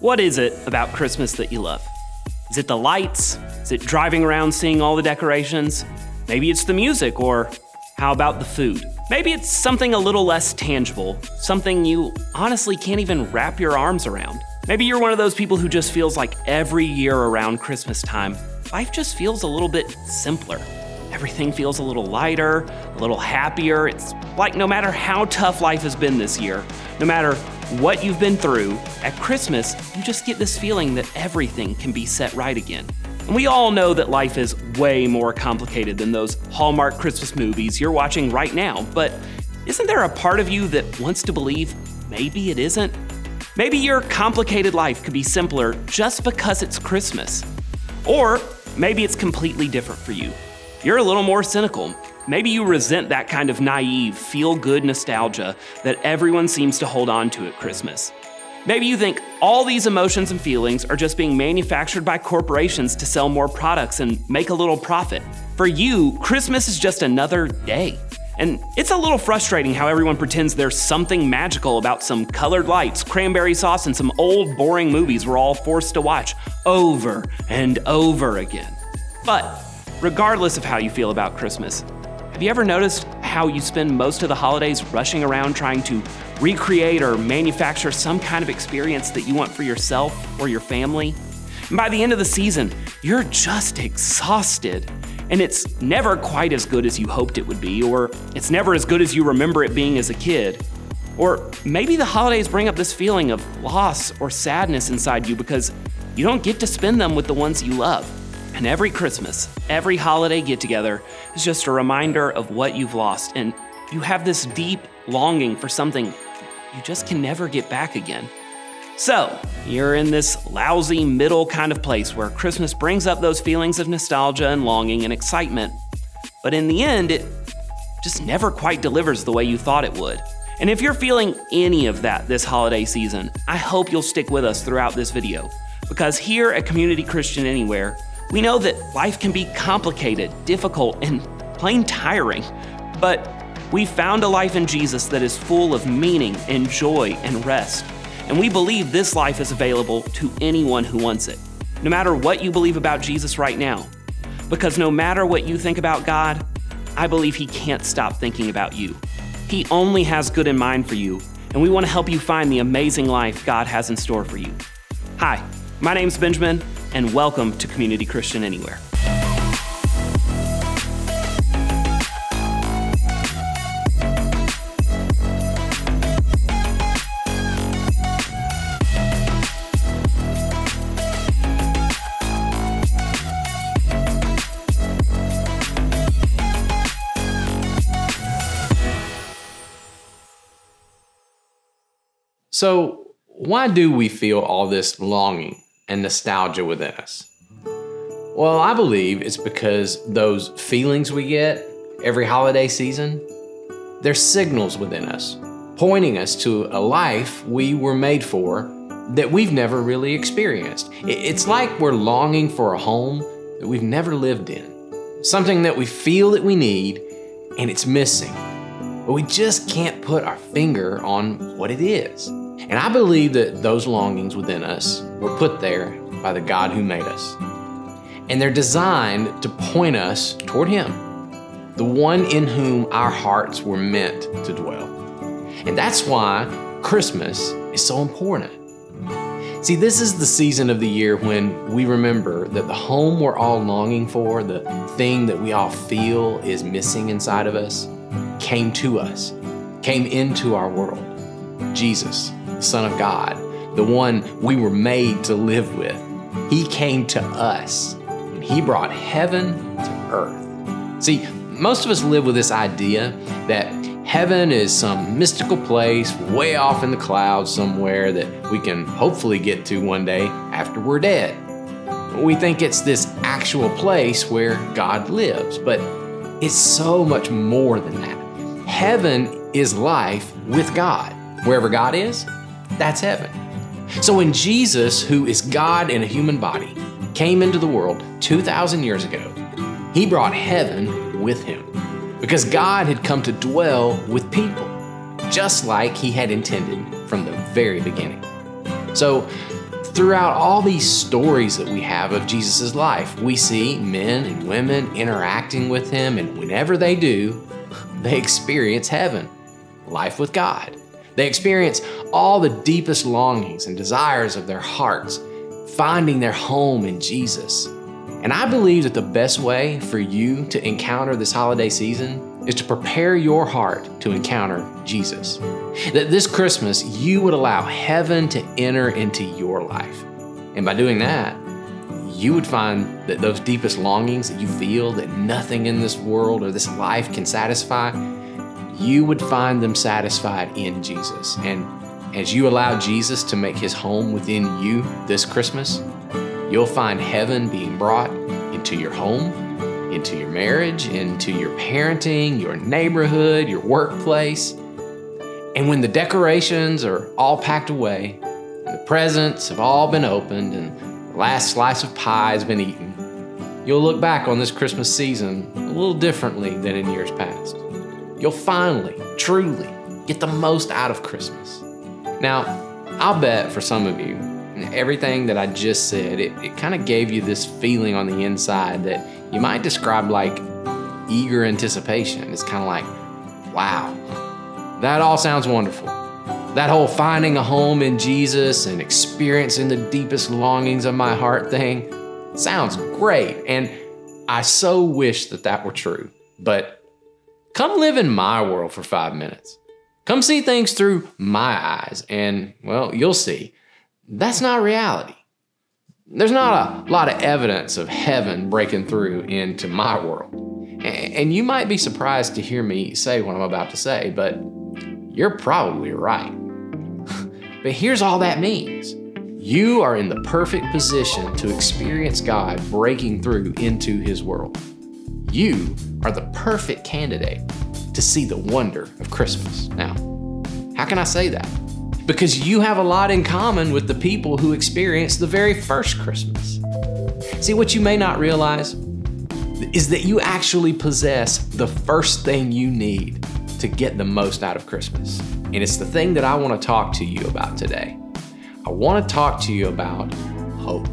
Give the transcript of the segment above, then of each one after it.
What is it about Christmas that you love? Is it the lights? Is it driving around seeing all the decorations? Maybe it's the music, or how about the food? Maybe it's something a little less tangible, something you honestly can't even wrap your arms around. Maybe you're one of those people who just feels like every year around Christmas time, life just feels a little bit simpler. Everything feels a little lighter, a little happier. It's like no matter how tough life has been this year, no matter what you've been through, at Christmas, you just get this feeling that everything can be set right again. And we all know that life is way more complicated than those Hallmark Christmas movies you're watching right now, but isn't there a part of you that wants to believe maybe it isn't? Maybe your complicated life could be simpler just because it's Christmas. Or maybe it's completely different for you. You're a little more cynical. Maybe you resent that kind of naive, feel good nostalgia that everyone seems to hold on to at Christmas. Maybe you think all these emotions and feelings are just being manufactured by corporations to sell more products and make a little profit. For you, Christmas is just another day. And it's a little frustrating how everyone pretends there's something magical about some colored lights, cranberry sauce, and some old boring movies we're all forced to watch over and over again. But regardless of how you feel about Christmas, have you ever noticed how you spend most of the holidays rushing around trying to recreate or manufacture some kind of experience that you want for yourself or your family? And by the end of the season, you're just exhausted. And it's never quite as good as you hoped it would be, or it's never as good as you remember it being as a kid. Or maybe the holidays bring up this feeling of loss or sadness inside you because you don't get to spend them with the ones you love. And every Christmas, every holiday get together is just a reminder of what you've lost. And you have this deep longing for something you just can never get back again. So, you're in this lousy middle kind of place where Christmas brings up those feelings of nostalgia and longing and excitement. But in the end, it just never quite delivers the way you thought it would. And if you're feeling any of that this holiday season, I hope you'll stick with us throughout this video. Because here at Community Christian Anywhere, we know that life can be complicated, difficult, and plain tiring. But we found a life in Jesus that is full of meaning and joy and rest. And we believe this life is available to anyone who wants it, no matter what you believe about Jesus right now. Because no matter what you think about God, I believe He can't stop thinking about you. He only has good in mind for you, and we want to help you find the amazing life God has in store for you. Hi, my name's Benjamin, and welcome to Community Christian Anywhere. So, why do we feel all this longing and nostalgia within us? Well, I believe it's because those feelings we get every holiday season, they're signals within us, pointing us to a life we were made for that we've never really experienced. It's like we're longing for a home that we've never lived in, something that we feel that we need and it's missing, but we just can't put our finger on what it is. And I believe that those longings within us were put there by the God who made us. And they're designed to point us toward Him, the one in whom our hearts were meant to dwell. And that's why Christmas is so important. See, this is the season of the year when we remember that the home we're all longing for, the thing that we all feel is missing inside of us, came to us, came into our world. Jesus, the Son of God, the one we were made to live with. He came to us and He brought heaven to earth. See, most of us live with this idea that heaven is some mystical place way off in the clouds somewhere that we can hopefully get to one day after we're dead. We think it's this actual place where God lives, but it's so much more than that. Heaven is life with God. Wherever God is, that's heaven. So when Jesus, who is God in a human body, came into the world 2,000 years ago, he brought heaven with him because God had come to dwell with people, just like he had intended from the very beginning. So throughout all these stories that we have of Jesus' life, we see men and women interacting with him, and whenever they do, they experience heaven, life with God. They experience all the deepest longings and desires of their hearts, finding their home in Jesus. And I believe that the best way for you to encounter this holiday season is to prepare your heart to encounter Jesus. That this Christmas, you would allow heaven to enter into your life. And by doing that, you would find that those deepest longings that you feel that nothing in this world or this life can satisfy, you would find them satisfied in Jesus. And as you allow Jesus to make his home within you this Christmas, you'll find heaven being brought into your home, into your marriage, into your parenting, your neighborhood, your workplace. And when the decorations are all packed away, the presents have all been opened, and the last slice of pie has been eaten, you'll look back on this Christmas season a little differently than in years past you'll finally, truly get the most out of Christmas. Now, I'll bet for some of you, everything that I just said, it, it kind of gave you this feeling on the inside that you might describe like eager anticipation. It's kind of like, wow, that all sounds wonderful. That whole finding a home in Jesus and experiencing the deepest longings of my heart thing sounds great. And I so wish that that were true. But Come live in my world for five minutes. Come see things through my eyes, and well, you'll see. That's not reality. There's not a lot of evidence of heaven breaking through into my world. And you might be surprised to hear me say what I'm about to say, but you're probably right. but here's all that means you are in the perfect position to experience God breaking through into His world. You are the perfect candidate to see the wonder of Christmas. Now, how can I say that? Because you have a lot in common with the people who experienced the very first Christmas. See, what you may not realize is that you actually possess the first thing you need to get the most out of Christmas. And it's the thing that I want to talk to you about today. I want to talk to you about hope.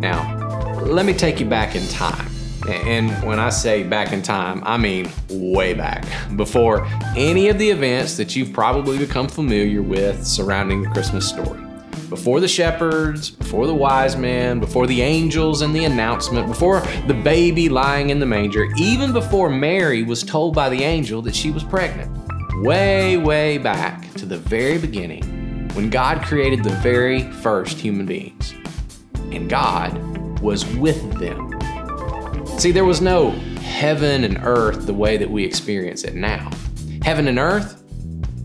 Now, let me take you back in time. And when I say back in time, I mean way back, before any of the events that you've probably become familiar with surrounding the Christmas story. Before the shepherds, before the wise men, before the angels and the announcement, before the baby lying in the manger, even before Mary was told by the angel that she was pregnant. Way, way back to the very beginning when God created the very first human beings. And God was with them See, there was no heaven and earth the way that we experience it now. Heaven and earth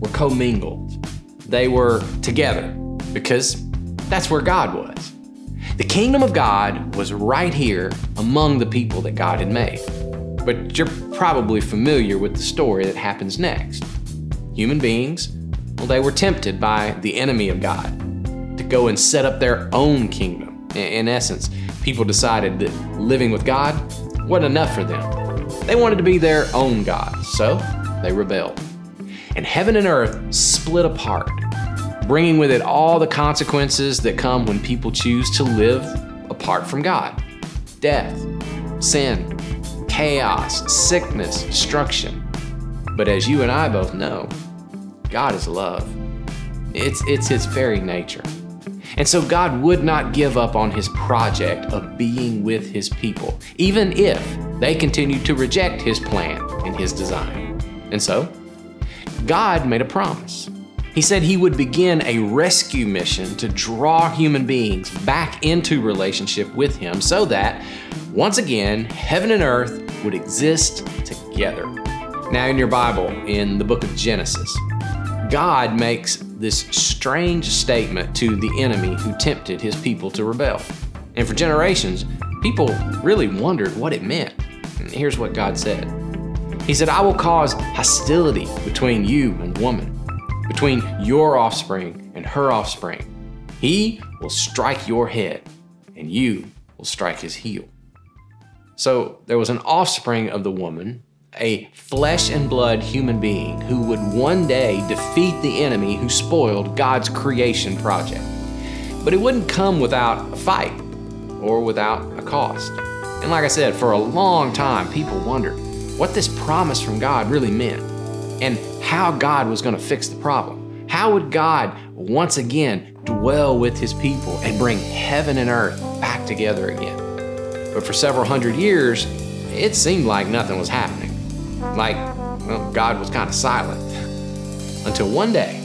were commingled, they were together because that's where God was. The kingdom of God was right here among the people that God had made. But you're probably familiar with the story that happens next. Human beings, well, they were tempted by the enemy of God to go and set up their own kingdom. In essence, people decided that living with God wasn't enough for them. They wanted to be their own God, so they rebelled. And heaven and earth split apart, bringing with it all the consequences that come when people choose to live apart from God death, sin, chaos, sickness, destruction. But as you and I both know, God is love. It's, it's his very nature. And so God would not give up on his project of being with his people, even if they continued to reject his plan and his design. And so, God made a promise. He said he would begin a rescue mission to draw human beings back into relationship with him so that, once again, heaven and earth would exist together. Now, in your Bible, in the book of Genesis, God makes this strange statement to the enemy who tempted his people to rebel. And for generations, people really wondered what it meant. And here's what God said He said, I will cause hostility between you and woman, between your offspring and her offspring. He will strike your head, and you will strike his heel. So there was an offspring of the woman a flesh and blood human being who would one day defeat the enemy who spoiled God's creation project. but it wouldn't come without a fight or without a cost. And like I said, for a long time, people wondered what this promise from God really meant and how God was going to fix the problem. How would God once again dwell with his people and bring heaven and earth back together again? But for several hundred years, it seemed like nothing was happening. Like, well, God was kind of silent. Until one day,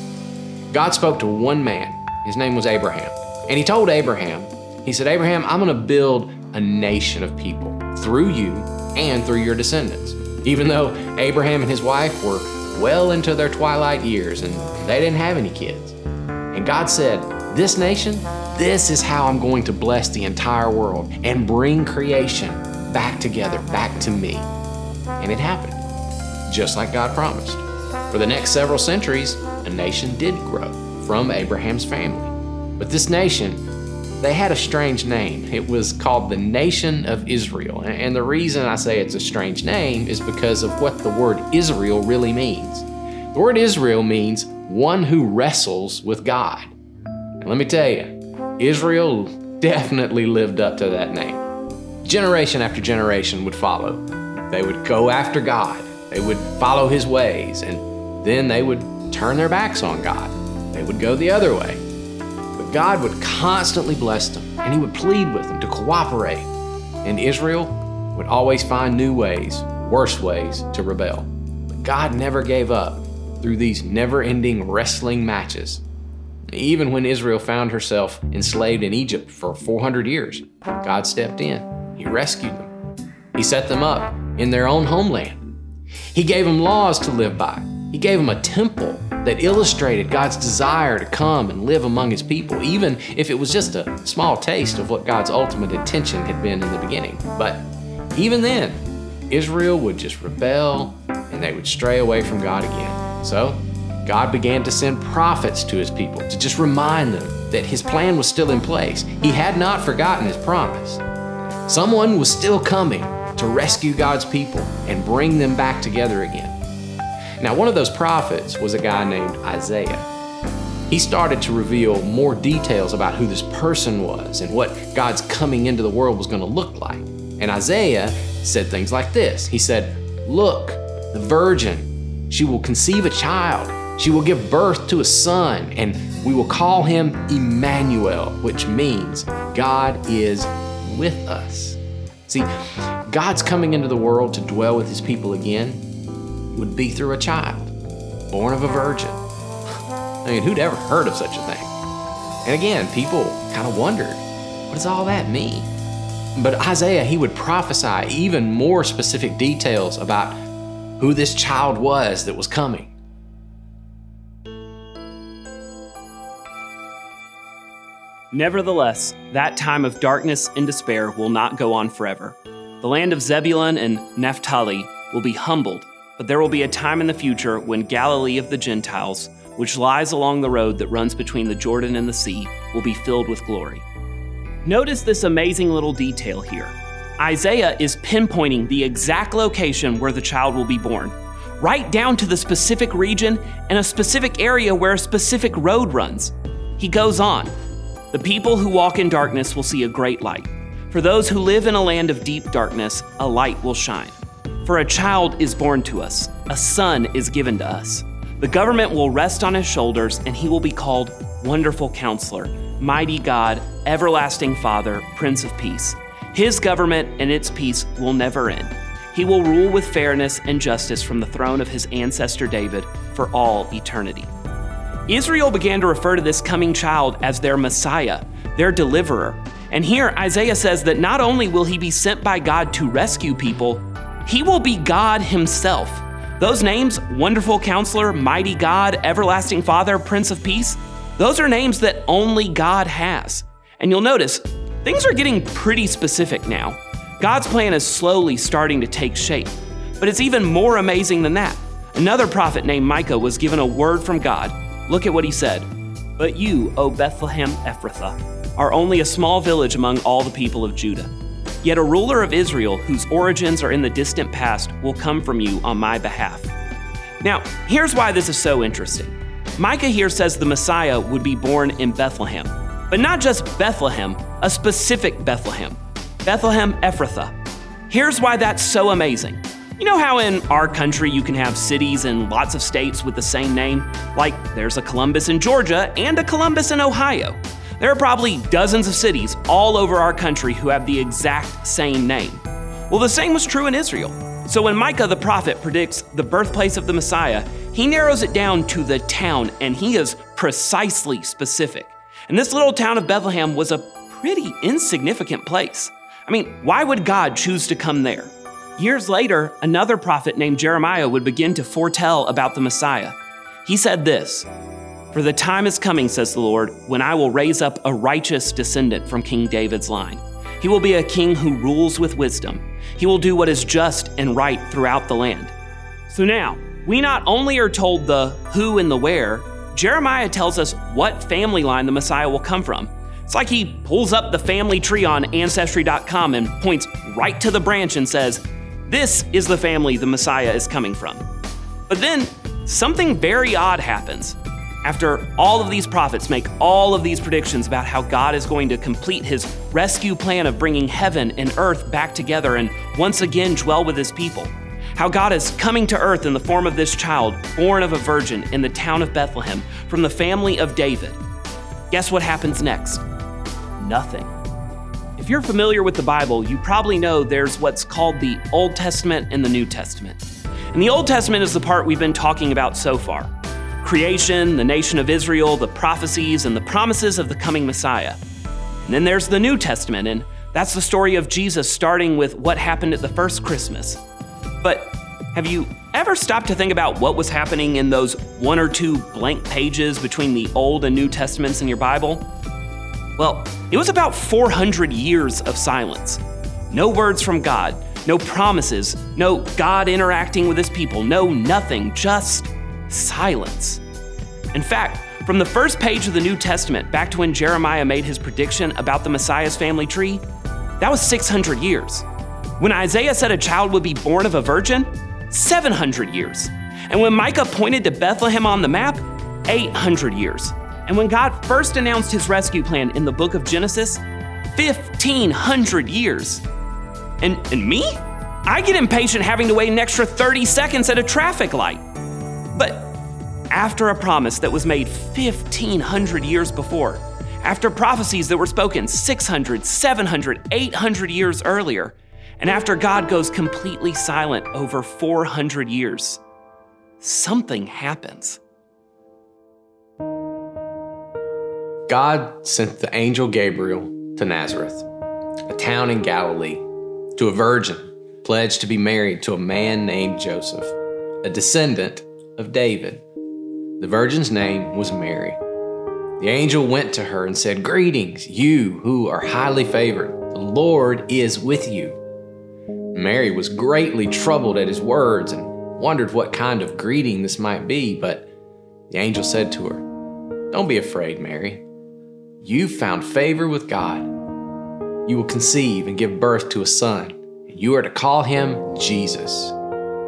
God spoke to one man. His name was Abraham. And he told Abraham, he said, Abraham, I'm going to build a nation of people through you and through your descendants. Even though Abraham and his wife were well into their twilight years and they didn't have any kids. And God said, This nation, this is how I'm going to bless the entire world and bring creation back together, back to me. And it happened, just like God promised. For the next several centuries, a nation did grow from Abraham's family. But this nation, they had a strange name. It was called the Nation of Israel. And the reason I say it's a strange name is because of what the word Israel really means. The word Israel means one who wrestles with God. And let me tell you, Israel definitely lived up to that name. Generation after generation would follow. They would go after God, they would follow his ways, and then they would turn their backs on God. They would go the other way. But God would constantly bless them, and he would plead with them to cooperate. And Israel would always find new ways, worse ways, to rebel. But God never gave up through these never ending wrestling matches. Even when Israel found herself enslaved in Egypt for 400 years, God stepped in. He rescued them. He set them up in their own homeland. He gave them laws to live by. He gave them a temple that illustrated God's desire to come and live among His people, even if it was just a small taste of what God's ultimate intention had been in the beginning. But even then, Israel would just rebel and they would stray away from God again. So, God began to send prophets to His people to just remind them that His plan was still in place. He had not forgotten His promise. Someone was still coming to rescue God's people and bring them back together again. Now, one of those prophets was a guy named Isaiah. He started to reveal more details about who this person was and what God's coming into the world was going to look like. And Isaiah said things like this He said, Look, the virgin, she will conceive a child. She will give birth to a son, and we will call him Emmanuel, which means God is with us. See, God's coming into the world to dwell with his people again would be through a child, born of a virgin. I mean, who'd ever heard of such a thing? And again, people kind of wondered, what does all that mean? But Isaiah, he would prophesy even more specific details about who this child was that was coming. Nevertheless, that time of darkness and despair will not go on forever. The land of Zebulun and Naphtali will be humbled, but there will be a time in the future when Galilee of the Gentiles, which lies along the road that runs between the Jordan and the sea, will be filled with glory. Notice this amazing little detail here. Isaiah is pinpointing the exact location where the child will be born, right down to the specific region and a specific area where a specific road runs. He goes on. The people who walk in darkness will see a great light. For those who live in a land of deep darkness, a light will shine. For a child is born to us, a son is given to us. The government will rest on his shoulders, and he will be called Wonderful Counselor, Mighty God, Everlasting Father, Prince of Peace. His government and its peace will never end. He will rule with fairness and justice from the throne of his ancestor David for all eternity. Israel began to refer to this coming child as their Messiah, their deliverer. And here Isaiah says that not only will he be sent by God to rescue people, he will be God himself. Those names, Wonderful Counselor, Mighty God, Everlasting Father, Prince of Peace, those are names that only God has. And you'll notice, things are getting pretty specific now. God's plan is slowly starting to take shape. But it's even more amazing than that. Another prophet named Micah was given a word from God Look at what he said. But you, O Bethlehem Ephrathah, are only a small village among all the people of Judah. Yet a ruler of Israel, whose origins are in the distant past, will come from you on my behalf. Now, here's why this is so interesting. Micah here says the Messiah would be born in Bethlehem. But not just Bethlehem, a specific Bethlehem, Bethlehem Ephrathah. Here's why that's so amazing. You know how in our country you can have cities in lots of states with the same name? Like there's a Columbus in Georgia and a Columbus in Ohio. There are probably dozens of cities all over our country who have the exact same name. Well, the same was true in Israel. So when Micah the prophet predicts the birthplace of the Messiah, he narrows it down to the town and he is precisely specific. And this little town of Bethlehem was a pretty insignificant place. I mean, why would God choose to come there? Years later, another prophet named Jeremiah would begin to foretell about the Messiah. He said this For the time is coming, says the Lord, when I will raise up a righteous descendant from King David's line. He will be a king who rules with wisdom. He will do what is just and right throughout the land. So now, we not only are told the who and the where, Jeremiah tells us what family line the Messiah will come from. It's like he pulls up the family tree on Ancestry.com and points right to the branch and says, This is the family the Messiah is coming from. But then something very odd happens. After all of these prophets make all of these predictions about how God is going to complete his rescue plan of bringing heaven and earth back together and once again dwell with his people, how God is coming to earth in the form of this child, born of a virgin in the town of Bethlehem, from the family of David. Guess what happens next? Nothing. If you're familiar with the Bible, you probably know there's what's called the Old Testament and the New Testament. And the Old Testament is the part we've been talking about so far creation, the nation of Israel, the prophecies, and the promises of the coming Messiah. And then there's the New Testament, and that's the story of Jesus starting with what happened at the first Christmas. But have you ever stopped to think about what was happening in those one or two blank pages between the Old and New Testaments in your Bible? Well, it was about 400 years of silence. No words from God, no promises, no God interacting with his people, no nothing, just silence. In fact, from the first page of the New Testament back to when Jeremiah made his prediction about the Messiah's family tree, that was 600 years. When Isaiah said a child would be born of a virgin, 700 years. And when Micah pointed to Bethlehem on the map, 800 years. And when God first announced his rescue plan in the book of Genesis, 1,500 years. And, and me? I get impatient having to wait an extra 30 seconds at a traffic light. But after a promise that was made 1,500 years before, after prophecies that were spoken 600, 700, 800 years earlier, and after God goes completely silent over 400 years, something happens. God sent the angel Gabriel to Nazareth, a town in Galilee, to a virgin pledged to be married to a man named Joseph, a descendant of David. The virgin's name was Mary. The angel went to her and said, Greetings, you who are highly favored. The Lord is with you. Mary was greatly troubled at his words and wondered what kind of greeting this might be, but the angel said to her, Don't be afraid, Mary. You've found favor with God. You will conceive and give birth to a son, and you are to call him Jesus.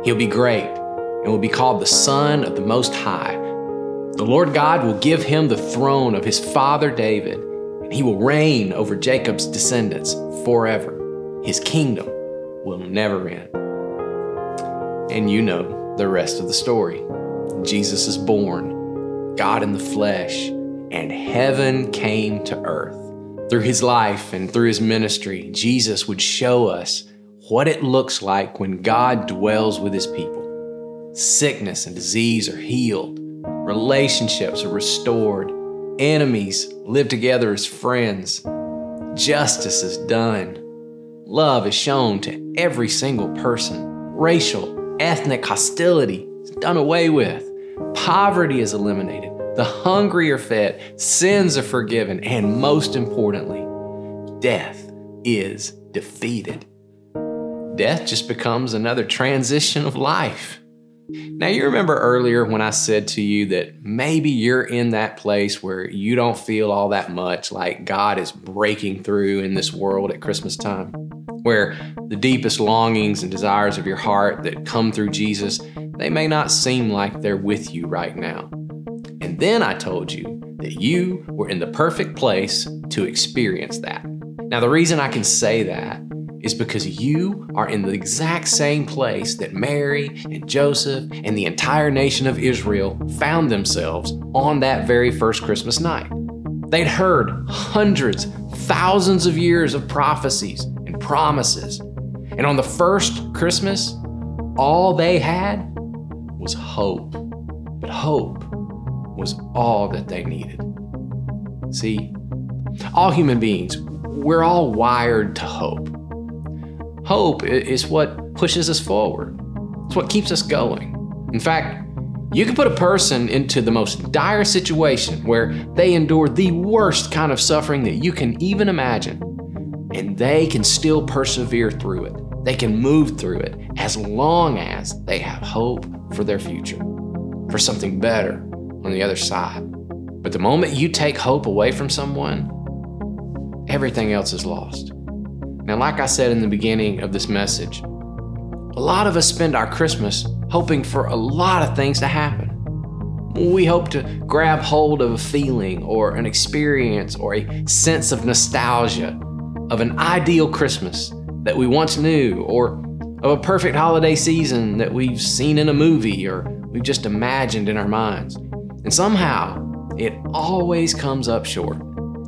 He'll be great and will be called the Son of the Most High. The Lord God will give him the throne of his father David, and he will reign over Jacob's descendants forever. His kingdom will never end. And you know the rest of the story. Jesus is born, God in the flesh and heaven came to earth. Through his life and through his ministry, Jesus would show us what it looks like when God dwells with his people. Sickness and disease are healed, relationships are restored, enemies live together as friends, justice is done, love is shown to every single person, racial, ethnic hostility is done away with, poverty is eliminated the hungry are fed, sins are forgiven, and most importantly, death is defeated. Death just becomes another transition of life. Now, you remember earlier when I said to you that maybe you're in that place where you don't feel all that much like God is breaking through in this world at Christmas time, where the deepest longings and desires of your heart that come through Jesus, they may not seem like they're with you right now. And then I told you that you were in the perfect place to experience that. Now, the reason I can say that is because you are in the exact same place that Mary and Joseph and the entire nation of Israel found themselves on that very first Christmas night. They'd heard hundreds, thousands of years of prophecies and promises. And on the first Christmas, all they had was hope. But hope was all that they needed. See, all human beings, we're all wired to hope. Hope is what pushes us forward, it's what keeps us going. In fact, you can put a person into the most dire situation where they endure the worst kind of suffering that you can even imagine, and they can still persevere through it. They can move through it as long as they have hope for their future, for something better on the other side. But the moment you take hope away from someone, everything else is lost. Now, like I said in the beginning of this message, a lot of us spend our Christmas hoping for a lot of things to happen. We hope to grab hold of a feeling or an experience or a sense of nostalgia of an ideal Christmas that we once knew or of a perfect holiday season that we've seen in a movie or we've just imagined in our minds. And somehow, it always comes up short.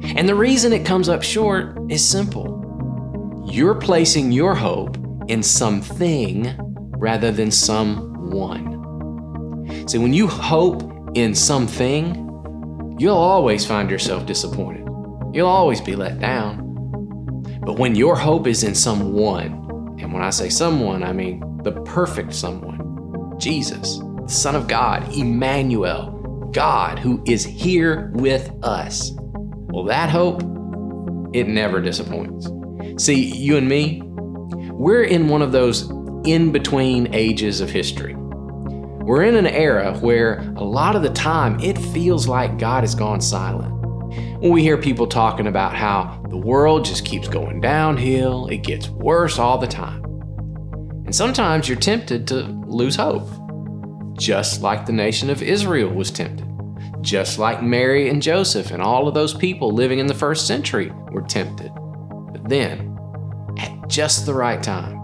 And the reason it comes up short is simple you're placing your hope in something rather than someone. See, when you hope in something, you'll always find yourself disappointed. You'll always be let down. But when your hope is in someone, and when I say someone, I mean the perfect someone Jesus, the Son of God, Emmanuel, God who is here with us. Well, that hope, it never disappoints. See, you and me, we're in one of those in between ages of history. We're in an era where a lot of the time it feels like God has gone silent. When we hear people talking about how the world just keeps going downhill, it gets worse all the time. And sometimes you're tempted to lose hope, just like the nation of Israel was tempted, just like Mary and Joseph and all of those people living in the first century were tempted. But then, at just the right time,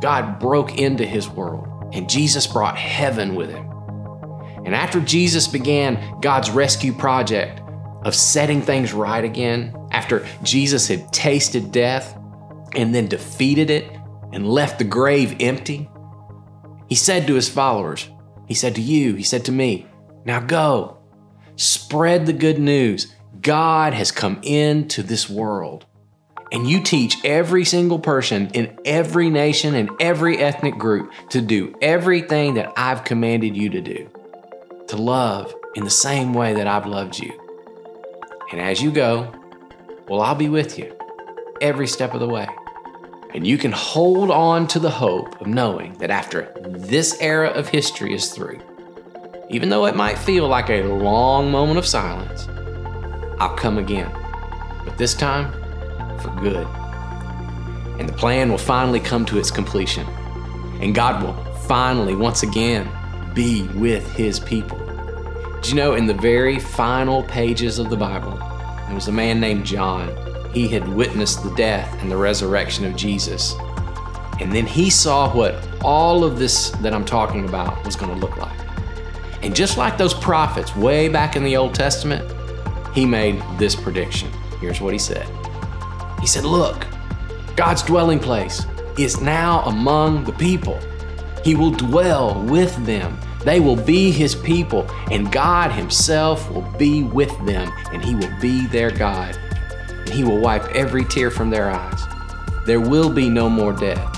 God broke into his world and Jesus brought heaven with him. And after Jesus began God's rescue project of setting things right again, after Jesus had tasted death and then defeated it and left the grave empty, he said to his followers, He said to you, He said to me, Now go, spread the good news. God has come into this world. And you teach every single person in every nation and every ethnic group to do everything that I've commanded you to do, to love in the same way that I've loved you. And as you go, well, I'll be with you every step of the way. And you can hold on to the hope of knowing that after this era of history is through, even though it might feel like a long moment of silence, I'll come again. But this time, for good. And the plan will finally come to its completion. And God will finally, once again, be with his people. Did you know in the very final pages of the Bible, there was a man named John he had witnessed the death and the resurrection of Jesus. And then he saw what all of this that I'm talking about was going to look like. And just like those prophets way back in the Old Testament, he made this prediction. Here's what he said He said, Look, God's dwelling place is now among the people. He will dwell with them. They will be his people, and God himself will be with them, and he will be their God and he will wipe every tear from their eyes. There will be no more death,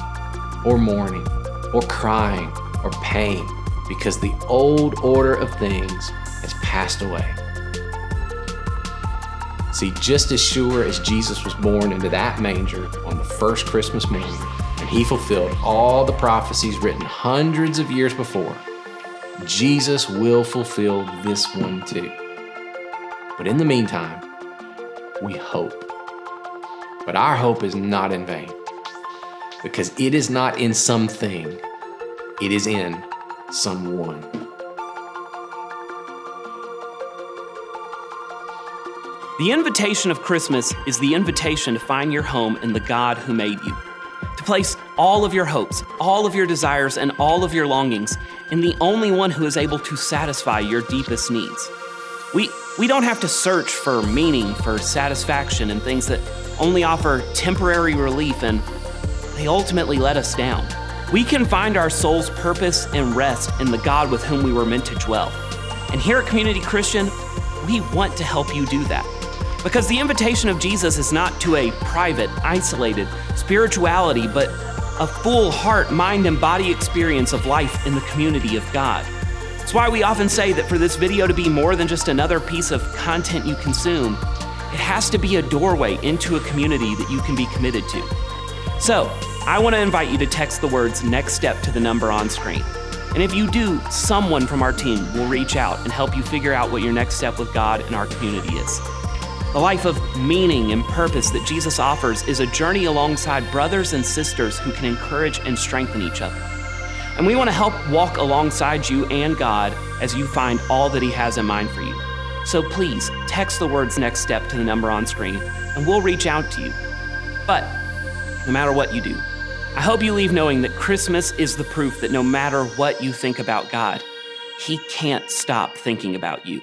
or mourning, or crying, or pain, because the old order of things has passed away. See, just as sure as Jesus was born into that manger on the first Christmas morning, and he fulfilled all the prophecies written hundreds of years before, Jesus will fulfill this one too. But in the meantime, we hope. But our hope is not in vain because it is not in something, it is in someone. The invitation of Christmas is the invitation to find your home in the God who made you. To place all of your hopes, all of your desires, and all of your longings in the only one who is able to satisfy your deepest needs. We, we don't have to search for meaning, for satisfaction, and things that only offer temporary relief and they ultimately let us down. We can find our soul's purpose and rest in the God with whom we were meant to dwell. And here at Community Christian, we want to help you do that. Because the invitation of Jesus is not to a private, isolated spirituality, but a full heart, mind, and body experience of life in the community of God. That's why we often say that for this video to be more than just another piece of content you consume, it has to be a doorway into a community that you can be committed to. So, I want to invite you to text the words next step to the number on screen. And if you do, someone from our team will reach out and help you figure out what your next step with God and our community is. The life of meaning and purpose that Jesus offers is a journey alongside brothers and sisters who can encourage and strengthen each other. And we want to help walk alongside you and God as you find all that He has in mind for you. So please text the words next step to the number on screen and we'll reach out to you. But no matter what you do, I hope you leave knowing that Christmas is the proof that no matter what you think about God, He can't stop thinking about you.